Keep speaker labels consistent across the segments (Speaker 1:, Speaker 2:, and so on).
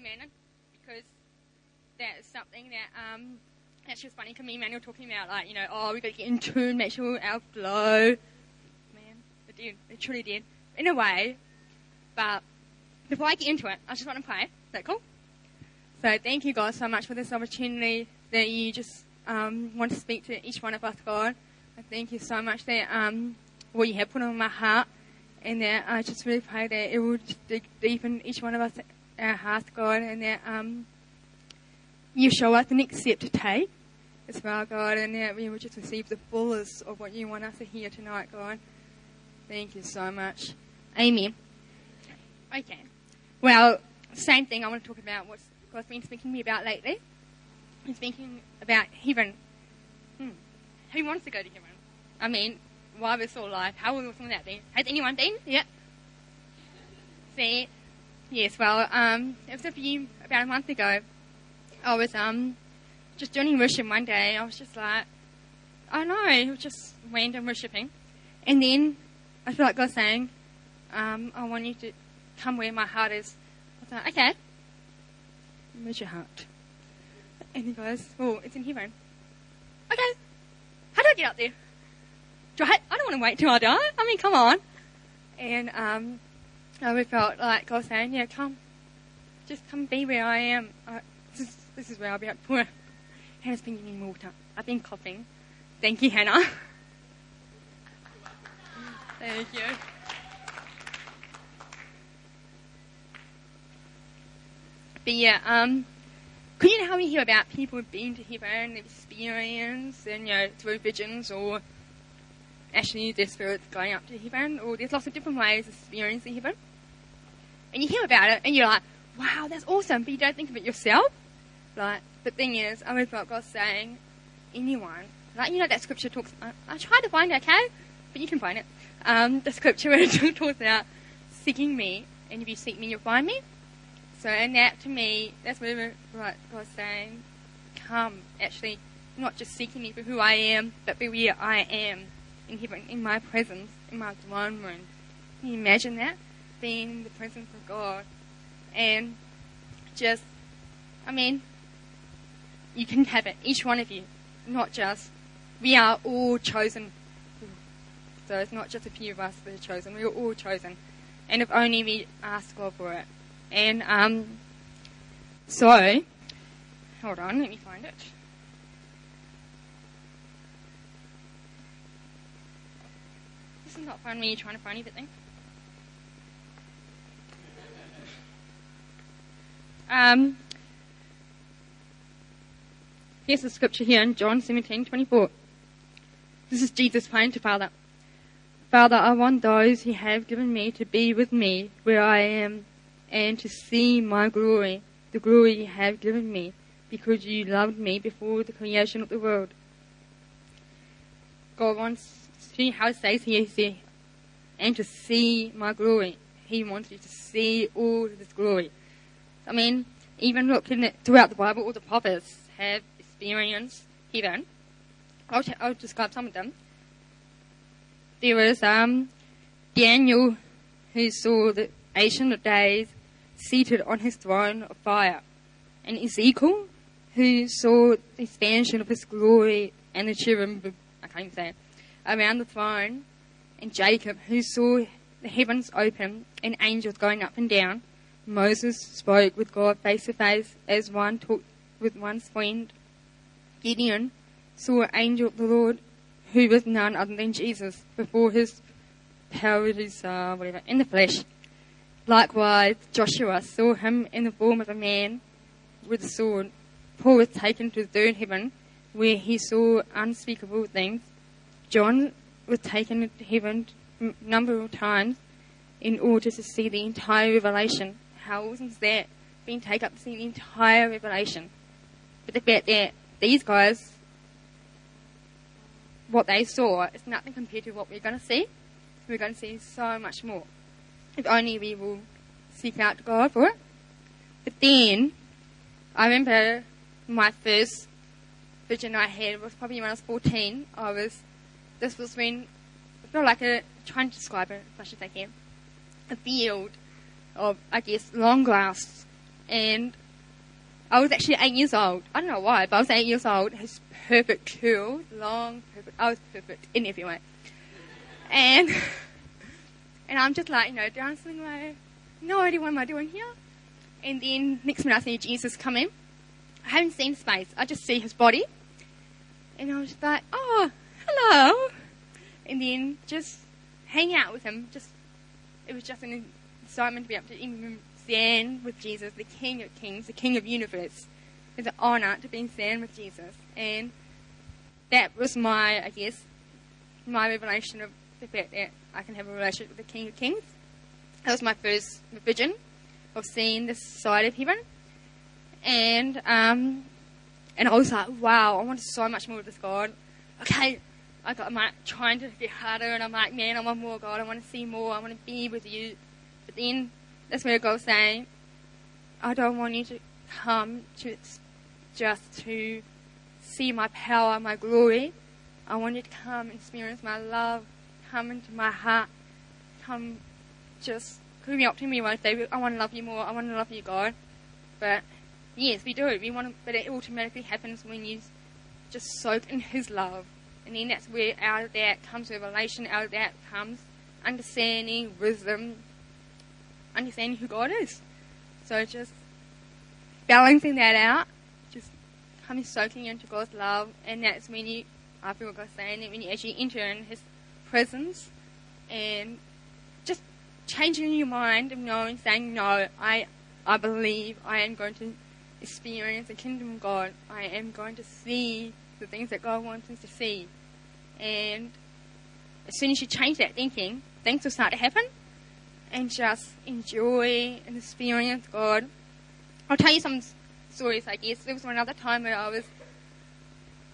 Speaker 1: man, because that is something that um, that's just funny to me, man. You're talking about like, you know, oh, we got to get in tune, make sure our flow. Man, it did. It truly did. In a way. But before I get into it, I just want to pray. Is that cool? So thank you, God, so much for this opportunity that you just um, want to speak to each one of us, God. I thank you so much that um, what you have put on my heart, and that I just really pray that it will dig deep in each one of us, our hearts, God, and that um, you show us the next step to take as well, God, and that we will just receive the fullest of what you want us to hear tonight, God. Thank you so much. Amen. Okay. Well, same thing I want to talk about what God's been speaking to me about lately. He's speaking about heaven. Hmm. Who wants to go to heaven? I mean, while we're still alive, how will that be? Has anyone been? Yeah. See? Yes, well, um, it was a few, about a month ago. I was, um, just doing worship one day. I was just like, I know, it was just random worshiping. And then I feel like God saying, um, I want you to come where my heart is. I was like, okay. Where's your heart? And he goes, oh, it's in heaven. Okay. How do I get up there? Do I, I don't want to wait till I die. I mean, come on. And, um, I felt like God was saying, yeah, come. Just come be where I am. I, this, is, this is where I'll be at for. Hannah's been me water. I've been coughing. Thank you, Hannah. Thank you. But yeah, um, could you help me hear about people been to heaven, experience, and you know, through visions or actually their spirits going up to heaven, or there's lots of different ways of experiencing heaven. And you hear about it, and you're like, wow, that's awesome, but you don't think of it yourself. Like, the thing is, I felt God saying, anyone, like, you know, that scripture talks, I, I tried to find it, okay? But you can find it. Um, the scripture where it talks about seeking me, and if you seek me, you'll find me. So, and that to me, that's what like God's saying, come, actually, not just seeking me for who I am, but for where I am in heaven, in my presence, in my throne room. Can you imagine that? In the presence of God. And just, I mean, you can have it, each one of you, not just, we are all chosen. So it's not just a few of us that are chosen, we are all chosen. And if only we ask God for it. And um, so, hold on, let me find it. This is not fun when you're trying to find anything. Um, here's the scripture here in John 17, 24. This is Jesus praying to Father. Father, I want those you have given me to be with me where I am and to see my glory, the glory you have given me, because you loved me before the creation of the world. God wants, see how it says here, see, and to see my glory. He wants you to see all this glory. I mean, even looking at throughout the Bible, all the prophets have experienced heaven. I'll, t- I'll describe some of them. There was um, Daniel, who saw the Ancient of Days seated on his throne of fire, and Ezekiel, who saw the expansion of his glory and the cherubim, I can't even say it, around the throne, and Jacob, who saw the heavens open and angels going up and down. Moses spoke with God face to face as one talked with one's friend. Gideon saw an angel of the Lord who was none other than Jesus before his power, uh, whatever, in the flesh. Likewise, Joshua saw him in the form of a man with a sword. Paul was taken to the third heaven, where he saw unspeakable things. John was taken to heaven a number of times in order to see the entire revelation. Was that? Being taken up to see the entire revelation. But the fact that these guys, what they saw, is nothing compared to what we're going to see. We're going to see so much more. If only we will seek out God for it. But then, I remember my first vision I had was probably when I was 14. I was, this was when, I felt like a, trying to describe it as much as I can, a field of, I guess, long grass and I was actually eight years old. I don't know why, but I was eight years old. His perfect curls, long, perfect. I was perfect in every way. And, and I'm just like, you know, dancing away. No idea what am I doing here. And then next minute I see Jesus come in. I haven't seen his face. I just see his body. And I was like, oh, hello. And then just hang out with him. Just, it was just an excitement to be able to even stand with Jesus, the King of Kings, the King of Universe. It's an honor to be stand with Jesus. And that was my, I guess, my revelation of the fact that I can have a relationship with the King of Kings. That was my first vision of seeing this side of heaven. And um, and I was like, wow, I want so much more of this God. Okay, I got, I'm like trying to get harder, and I'm like, man, I want more God. I want to see more. I want to be with you. But then that's where God was saying, I don't want you to come to just to see my power, my glory. I want you to come and experience my love, come into my heart, come just call me up to me one day. I want to love you more. I want to love you, God. But yes, we do. We want to, but it automatically happens when you just soak in His love, and then that's where out of that comes revelation. Out of that comes understanding, wisdom, understanding who God is. So just balancing that out, just coming soaking into God's love, and that's when you, I feel like I was saying, when you actually enter in His presence, and just changing your mind and knowing, saying, no, I, I believe I am going to experience the kingdom of God. I am going to see the things that God wants us to see. And as soon as you change that thinking, things will start to happen and just enjoy and experience God. I'll tell you some stories, I guess. There was another time where I was,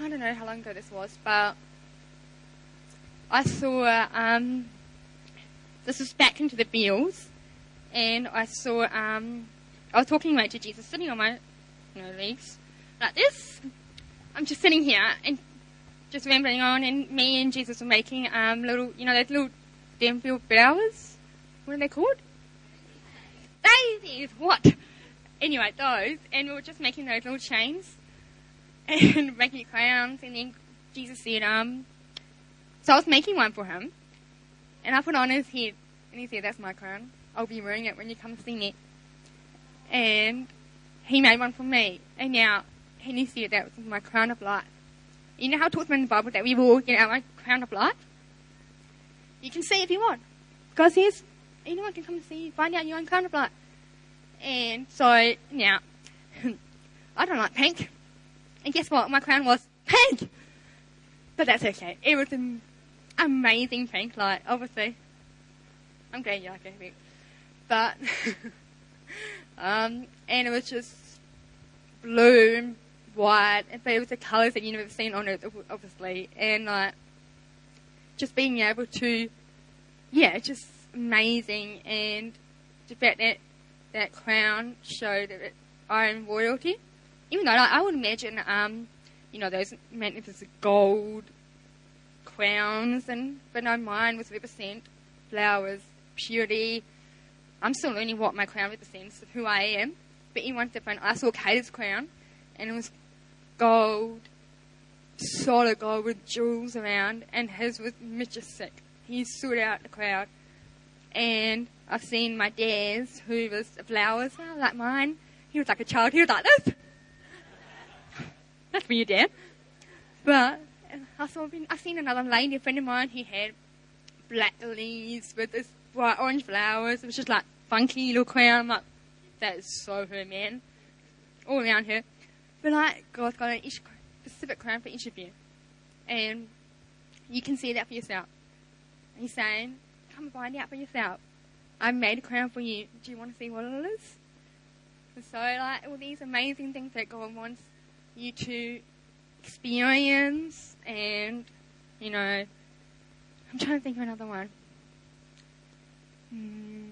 Speaker 1: I don't know how long ago this was, but I saw, um, this was back into the fields, and I saw, um, I was talking right to Jesus, sitting on my you know, legs like this. I'm just sitting here and just rambling on, and me and Jesus were making um, little, you know, those little Danfield flowers. What are they called? Daisies. What? Anyway, those, and we were just making those little chains and making crowns, and then Jesus said, um, so I was making one for him, and I put on his head, and he said, "That's my crown. I'll be wearing it when you come to see me." And he made one for me, and now he said that was my crown of life. You know how it talks about in the Bible that we will get our crown of life? You can see if you want. God says, anyone can come and see find out your own crown of life. And so, now, I don't like pink. And guess what? My crown was pink! But that's okay. It was an amazing pink, like, obviously. I'm glad you like it, but Um, and it was just blue and white, but it was the colours that you never seen on it, obviously, and like just being able to, yeah, just amazing, and the fact that that crown showed that am royalty, even though like, I would imagine, um, you know, those magnificent gold crowns, and but no, mine was represent flowers, purity, I'm still learning what my crown represents, of who I am. But one different, I saw Cater's crown, and it was gold, solid gold with jewels around, and his was majestic. He stood out the crowd. And I've seen my dad's, who was flowers, like mine. He was like a child. He was like this. That's for you, Dad. But I saw, I've seen another lady, a friend of mine, he had black leaves with this bright orange flowers. It was just like funky little crown. I'm like, that is so her, man. All around her. But like, God's got an each specific crown for each of you. And you can see that for yourself. He's saying, come find out for yourself. I've made a crown for you. Do you want to see what it is? So, like, all these amazing things that God wants you to experience, and, you know, I'm trying to think of another one. Hmm.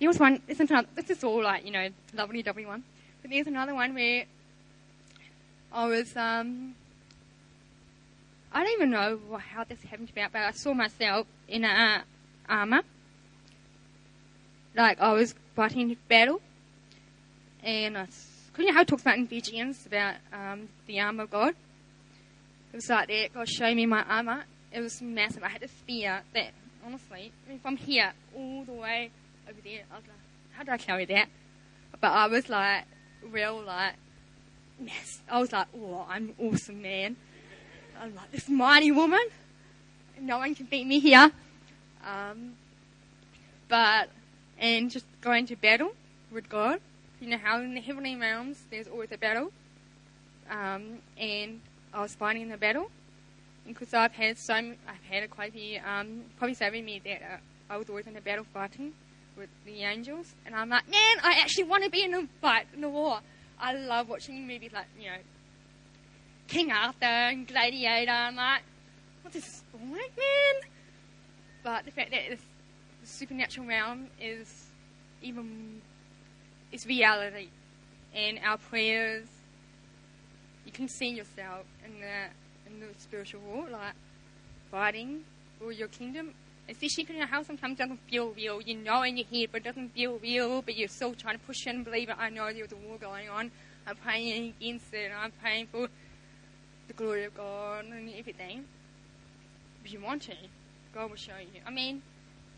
Speaker 1: There was one, this is, another, this is all like, you know, lovely, lovely one. But there's another one where I was, um, I don't even know how this happened to me, but I saw myself in a armor. like I was fighting battle, and I, you know how it about in about um, the armor of God. It was like that. God showed me my armor. It was massive. I had to fear that. Honestly, I mean, from here all the way over there, I was like, how do I carry that? But I was like, real like, mess. I was like, oh, I'm awesome, man. I'm like this mighty woman. No one can beat me here. Um, but and just going to battle with God. You know how in the heavenly realms there's always a battle. Um, and I was fighting in the battle because I've had so I've had quite a um, probably so me that uh, I was always in a battle fighting with the angels, and I'm like, man, I actually want to be in a fight in a war. I love watching movies like you know King Arthur and Gladiator. I'm like, what's this like, man? But the fact that the supernatural realm is even is reality, and our prayers, you can see yourself in the in the spiritual world, like fighting for your kingdom. Especially in your house, sometimes doesn't feel real. You know in your head, but it doesn't feel real. But you're still trying to push and believe it. I know there's a war going on. I'm praying against it, and I'm praying for the glory of God and everything. If you want to, God will show you. I mean,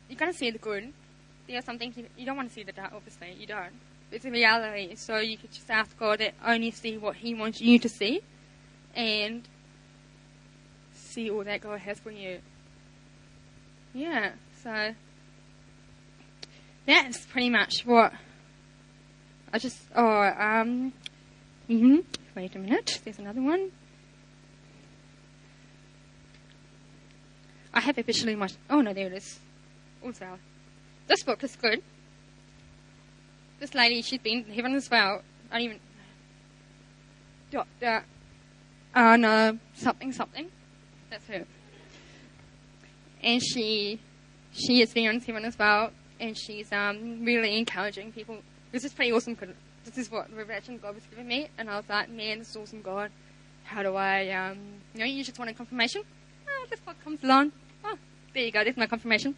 Speaker 1: you gotta see the good. There are some things you, you don't want to see the dark, obviously. You don't. It's a reality. So you could just ask God to only see what He wants you to see and see all that God has for you. Yeah, so that's pretty much what I just, oh, um, mm-hmm. wait a minute, there's another one. I have officially my. Oh no, there it is. Also, this book is good. This lady, she's been to heaven as well. I don't even. Doctor. Anna something, something. That's her. And she, she is been on heaven as well, and she's um really encouraging people. This is pretty awesome this is what the revelation God was giving me, and I was like, man, this is awesome, God. How do I, um, you know, you just want a confirmation? Oh, this book comes along. There you go, there's my confirmation.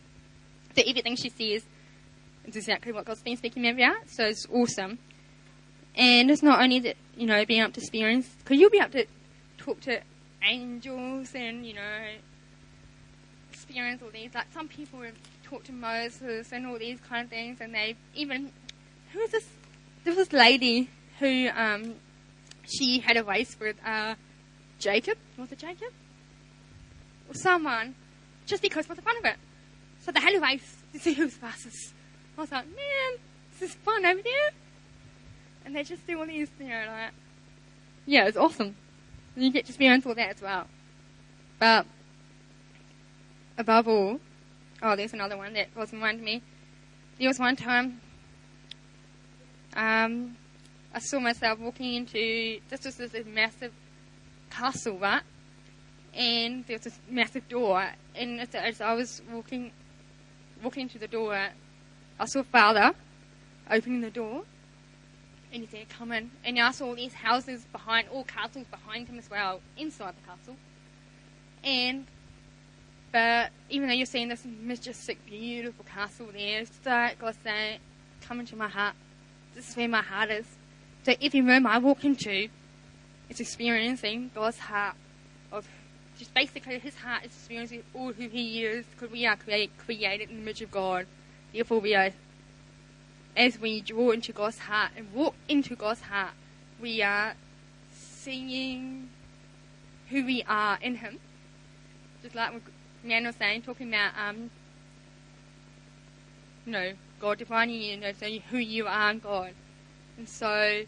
Speaker 1: So everything she says is exactly what God's been speaking to me about, so it's awesome. And it's not only that, you know, being able to experience, because you'll be able to talk to angels and, you know, experience all these. Like some people have talked to Moses and all these kind of things, and they even, who was this? There was this lady who, um, she had a race with, uh, Jacob. Was it Jacob? Or someone just because for the fun of it. So the hell a race to see who's fastest. I was like, man, this is fun over there. And they just do all these, you know, like, yeah, it's awesome. And you get to experience all that as well. But above all, oh, there's another one that was reminding me. There was one time, um, I saw myself walking into this was this massive castle, right? and there was this massive door. And as, as I was walking, walking to the door, I saw father opening the door, and he said, "Come in." And I saw all these houses behind, all castles behind him as well, inside the castle. And but even though you're seeing this majestic, beautiful castle there, it's like God saying, "Come into my heart. This is where my heart is." So every room I walk into, it's experiencing God's heart just basically his heart is experiencing all who he is because we are create, created in the image of God. Therefore, we are, as we draw into God's heart and walk into God's heart, we are seeing who we are in Him. Just like Man was saying, talking about, um, you know, God defining you, you know, so who you are in God. And so,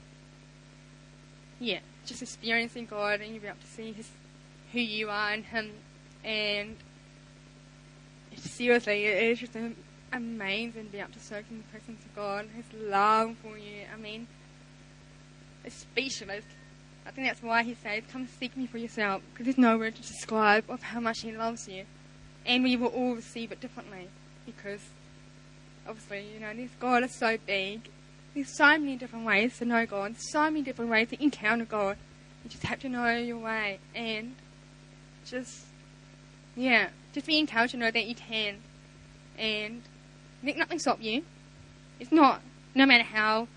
Speaker 1: yeah, just experiencing God and you'll be able to see His who you are in Him. And seriously, it is just amazing to be able to soak in the presence of God, His love for you. I mean, it's speechless. I think that's why He says, "Come seek Me for yourself," because there's no word to describe of how much He loves you, and we will all receive it differently because, obviously, you know, this God is so big. There's so many different ways to know God, so many different ways to encounter God. You just have to know your way, and just, yeah, just be encouraged to know that you can. And let nothing stop you. It's not, no matter how,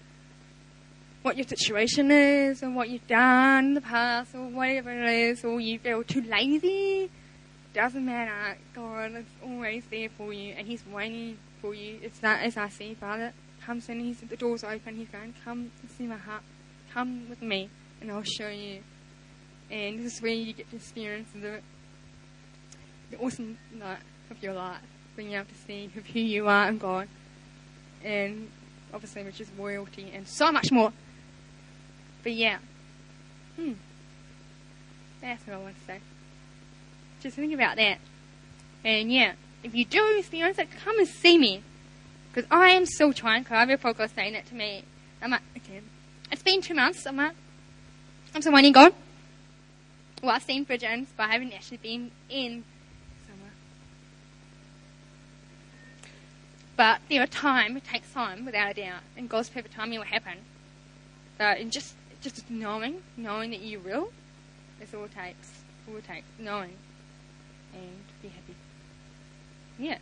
Speaker 1: what your situation is, or what you've done in the past, or whatever it is, or you feel too lazy, doesn't matter. God is always there for you, and He's waiting for you. It's that as I see Father comes in, He's the door's open. He's going, "Come see my heart. Come with me, and I'll show you." And this is where you get to experience the, the awesome night of your life, being able to see who you are in God, and obviously which is royalty and so much more. But yeah, hmm, that's what I want to say. Just think about that. And yeah, if you do experience it, come and see me. Because I am still trying, because I have a podcast saying it to me. I'm like, okay, it's been two months, I'm like, I'm still waiting God. Well, I've seen visions, but I haven't actually been in somewhere. But there are time, it takes time, without a doubt, and God's perfect timing will happen. But in just, just knowing, knowing that you're real, that's all it takes. All it takes, knowing and be happy. Yeah.